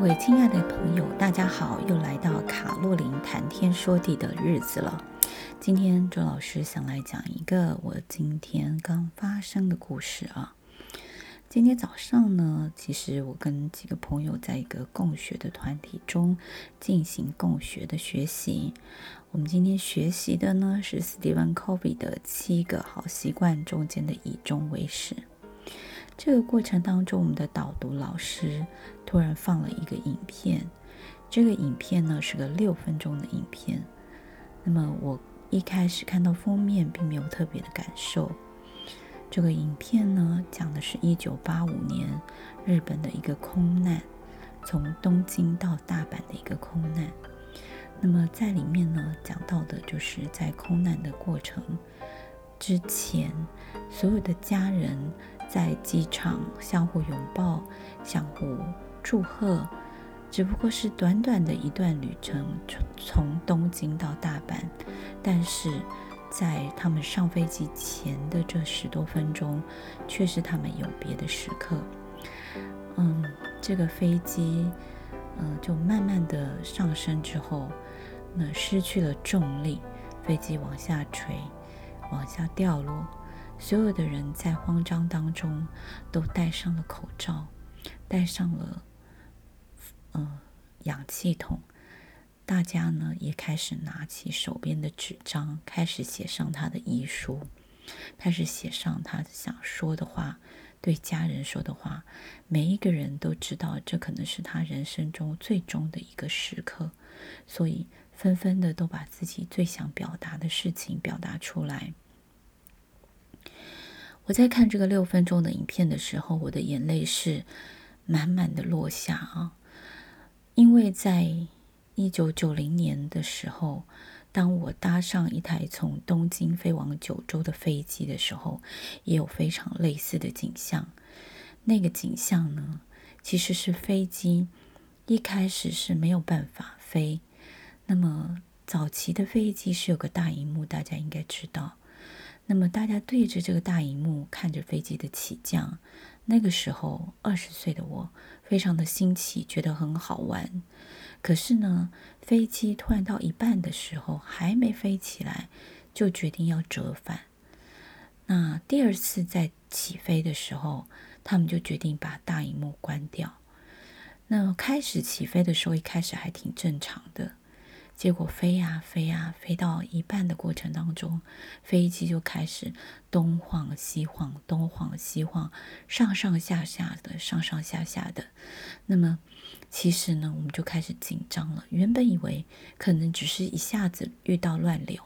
各位亲爱的朋友，大家好，又来到卡洛琳谈天说地的日子了。今天周老师想来讲一个我今天刚发生的故事啊。今天早上呢，其实我跟几个朋友在一个共学的团体中进行共学的学习。我们今天学习的呢是 Stephen Covey 的七个好习惯中间的以终为始。这个过程当中，我们的导读老师突然放了一个影片。这个影片呢是个六分钟的影片。那么我一开始看到封面，并没有特别的感受。这个影片呢讲的是一九八五年日本的一个空难，从东京到大阪的一个空难。那么在里面呢讲到的就是在空难的过程之前，所有的家人。在机场相互拥抱、相互祝贺，只不过是短短的一段旅程，从从东京到大阪。但是在他们上飞机前的这十多分钟，却是他们永别的时刻。嗯，这个飞机，嗯，就慢慢的上升之后，那失去了重力，飞机往下垂，往下掉落。所有的人在慌张当中都戴上了口罩，戴上了呃氧气筒。大家呢也开始拿起手边的纸张，开始写上他的遗书，开始写上他想说的话，对家人说的话。每一个人都知道这可能是他人生中最终的一个时刻，所以纷纷的都把自己最想表达的事情表达出来。我在看这个六分钟的影片的时候，我的眼泪是满满的落下啊！因为在一九九零年的时候，当我搭上一台从东京飞往九州的飞机的时候，也有非常类似的景象。那个景象呢，其实是飞机一开始是没有办法飞。那么早期的飞机是有个大荧幕，大家应该知道。那么大家对着这个大荧幕看着飞机的起降，那个时候二十岁的我非常的新奇，觉得很好玩。可是呢，飞机突然到一半的时候还没飞起来，就决定要折返。那第二次再起飞的时候，他们就决定把大荧幕关掉。那开始起飞的时候，一开始还挺正常的。结果飞呀飞呀，飞到一半的过程当中，飞机就开始东晃西晃，东晃西晃，上上下下的，上上下下的。那么，其实呢，我们就开始紧张了。原本以为可能只是一下子遇到乱流，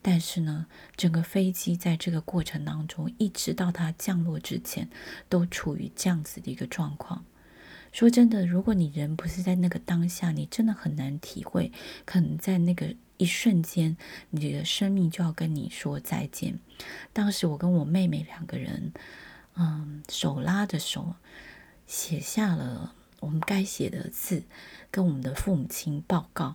但是呢，整个飞机在这个过程当中，一直到它降落之前，都处于这样子的一个状况。说真的，如果你人不是在那个当下，你真的很难体会。可能在那个一瞬间，你的生命就要跟你说再见。当时我跟我妹妹两个人，嗯，手拉着手，写下了我们该写的字，跟我们的父母亲报告。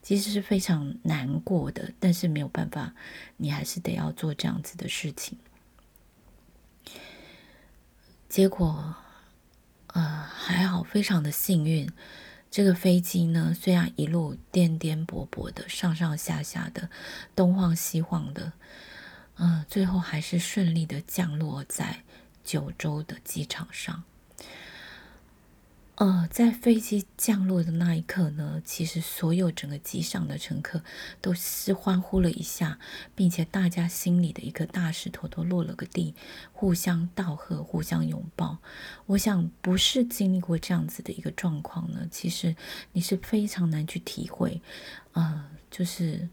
其实是非常难过的，但是没有办法，你还是得要做这样子的事情。结果。呃，还好，非常的幸运。这个飞机呢，虽然一路颠颠簸簸的，上上下下的，东晃西晃的，嗯、呃，最后还是顺利的降落在九州的机场上。呃，在飞机降落的那一刻呢，其实所有整个机上的乘客都是欢呼了一下，并且大家心里的一颗大石头都落了个地，互相道贺，互相拥抱。我想，不是经历过这样子的一个状况呢，其实你是非常难去体会，呃，就是，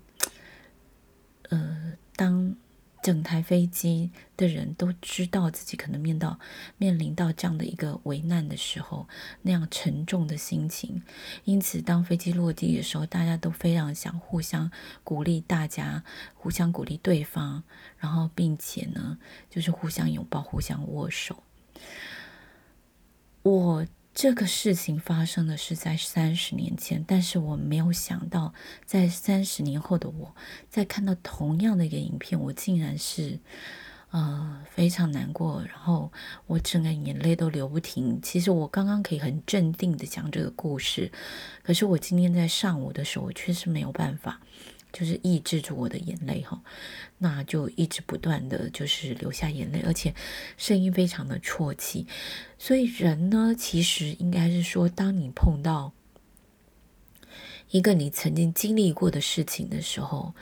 呃，当。整台飞机的人都知道自己可能面到面临到这样的一个危难的时候，那样沉重的心情。因此，当飞机落地的时候，大家都非常想互相鼓励，大家互相鼓励对方，然后并且呢，就是互相拥抱、互相握手。我。这个事情发生的是在三十年前，但是我没有想到，在三十年后的我，在看到同样的一个影片，我竟然是，呃，非常难过，然后我整个眼泪都流不停。其实我刚刚可以很镇定的讲这个故事，可是我今天在上午的时候，我确实没有办法，就是抑制住我的眼泪哈，那就一直不断的就是流下眼泪，而且声音非常的啜泣。所以人呢，其实应该是说，当你碰到。一个你曾经经历过的事情的时候，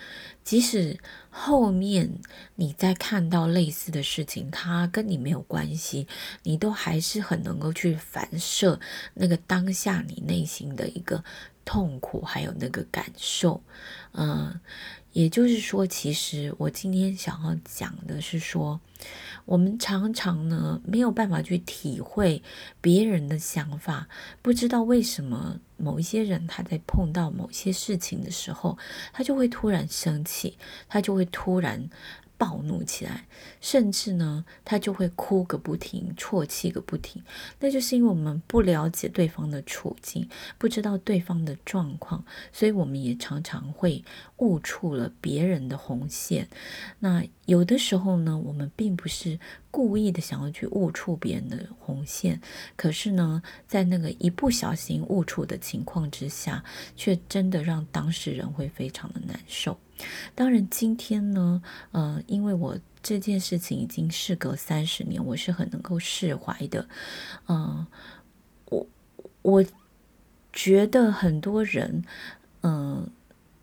即使后面你再看到类似的事情，它跟你没有关系，你都还是很能够去反射那个当下你内心的一个痛苦，还有那个感受，嗯。也就是说，其实我今天想要讲的是说，我们常常呢没有办法去体会别人的想法，不知道为什么某一些人他在碰到某些事情的时候，他就会突然生气，他就会突然。暴怒起来，甚至呢，他就会哭个不停，啜泣个不停。那就是因为我们不了解对方的处境，不知道对方的状况，所以我们也常常会误触了别人的红线。那有的时候呢，我们并不是故意的想要去误触别人的红线，可是呢，在那个一不小心误触的情况之下，却真的让当事人会非常的难受。当然，今天呢，呃，因为我这件事情已经事隔三十年，我是很能够释怀的。嗯、呃，我我觉得很多人，嗯、呃，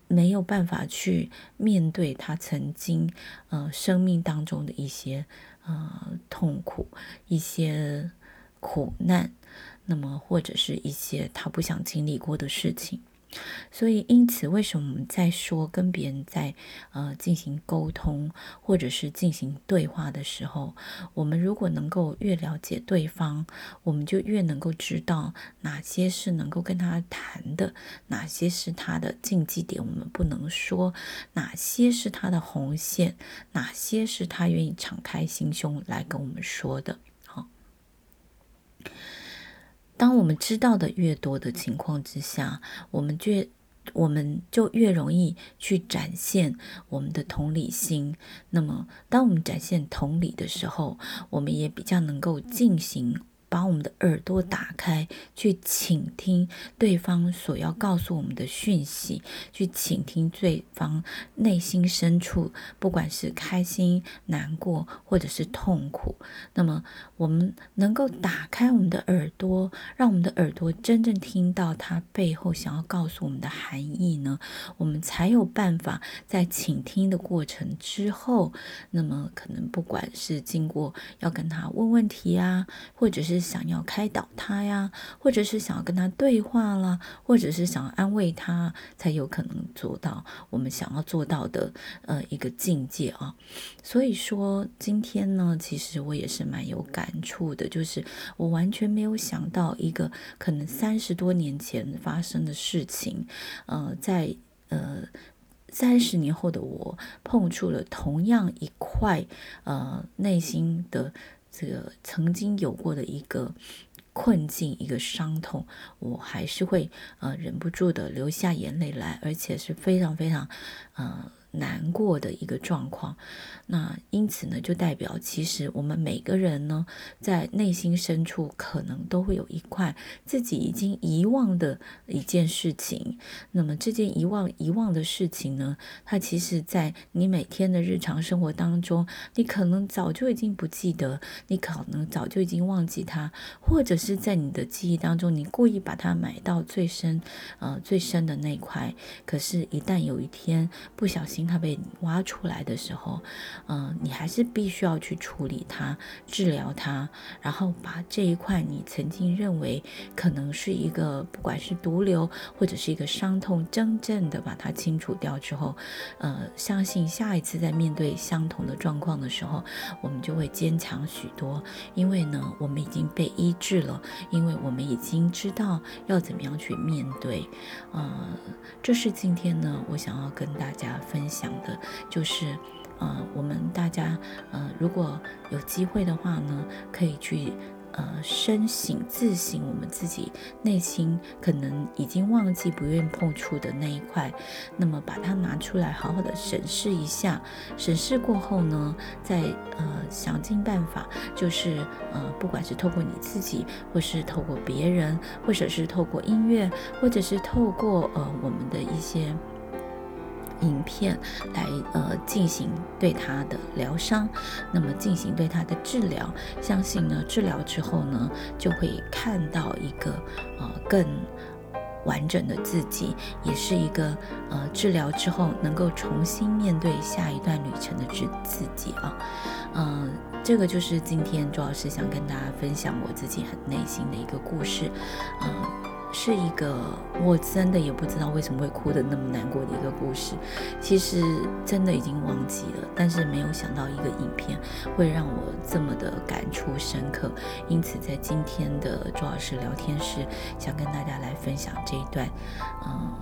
没有办法去面对他曾经，呃，生命当中的一些，呃，痛苦，一些苦难，那么或者是一些他不想经历过的事情。所以，因此，为什么我们在说跟别人在呃进行沟通，或者是进行对话的时候，我们如果能够越了解对方，我们就越能够知道哪些是能够跟他谈的，哪些是他的禁忌点，我们不能说，哪些是他的红线，哪些是他愿意敞开心胸来跟我们说的。当我们知道的越多的情况之下，我们就我们就越容易去展现我们的同理心。那么，当我们展现同理的时候，我们也比较能够进行。把我们的耳朵打开，去倾听对方所要告诉我们的讯息，去倾听对方内心深处，不管是开心、难过，或者是痛苦。那么，我们能够打开我们的耳朵，让我们的耳朵真正听到他背后想要告诉我们的含义呢？我们才有办法在倾听的过程之后，那么可能不管是经过要跟他问问题啊，或者是。想要开导他呀，或者是想要跟他对话啦，或者是想要安慰他，才有可能做到我们想要做到的呃一个境界啊。所以说今天呢，其实我也是蛮有感触的，就是我完全没有想到一个可能三十多年前发生的事情，呃，在呃三十年后的我碰触了同样一块呃内心的。这个曾经有过的一个困境，一个伤痛，我还是会呃忍不住的流下眼泪来，而且是非常非常呃。难过的一个状况，那因此呢，就代表其实我们每个人呢，在内心深处可能都会有一块自己已经遗忘的一件事情。那么这件遗忘遗忘的事情呢，它其实，在你每天的日常生活当中，你可能早就已经不记得，你可能早就已经忘记它，或者是在你的记忆当中，你故意把它埋到最深，呃，最深的那块。可是，一旦有一天不小心，它被挖出来的时候，嗯、你还是必须要去处理它、治疗它，然后把这一块你曾经认为可能是一个不管是毒瘤或者是一个伤痛，真正的把它清除掉之后，呃，相信下一次在面对相同的状况的时候，我们就会坚强许多，因为呢，我们已经被医治了，因为我们已经知道要怎么样去面对，呃，这是今天呢，我想要跟大家分享。想的就是，呃，我们大家，呃，如果有机会的话呢，可以去，呃深省自省我们自己内心可能已经忘记不愿碰触的那一块，那么把它拿出来，好好的审视一下。审视过后呢，再呃想尽办法，就是呃不管是透过你自己，或是透过别人，或者是透过音乐，或者是透过呃我们的一些。影片来呃进行对他的疗伤，那么进行对他的治疗，相信呢治疗之后呢就会看到一个呃更完整的自己，也是一个呃治疗之后能够重新面对下一段旅程的自自己啊，嗯、这个就是今天周老师想跟大家分享我自己很内心的一个故事，嗯、是一个我真的也不知道为什么会哭得那么难过的一个故事，其实真的已经忘记了，但是没有想到一个影片会让我这么的感触深刻，因此在今天的周老师聊天室，想跟大家来分享这一段。嗯，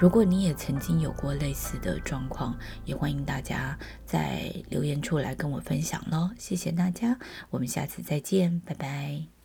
如果你也曾经有过类似的状况，也欢迎大家在留言处来跟我分享喽。谢谢大家，我们下次再见，拜拜。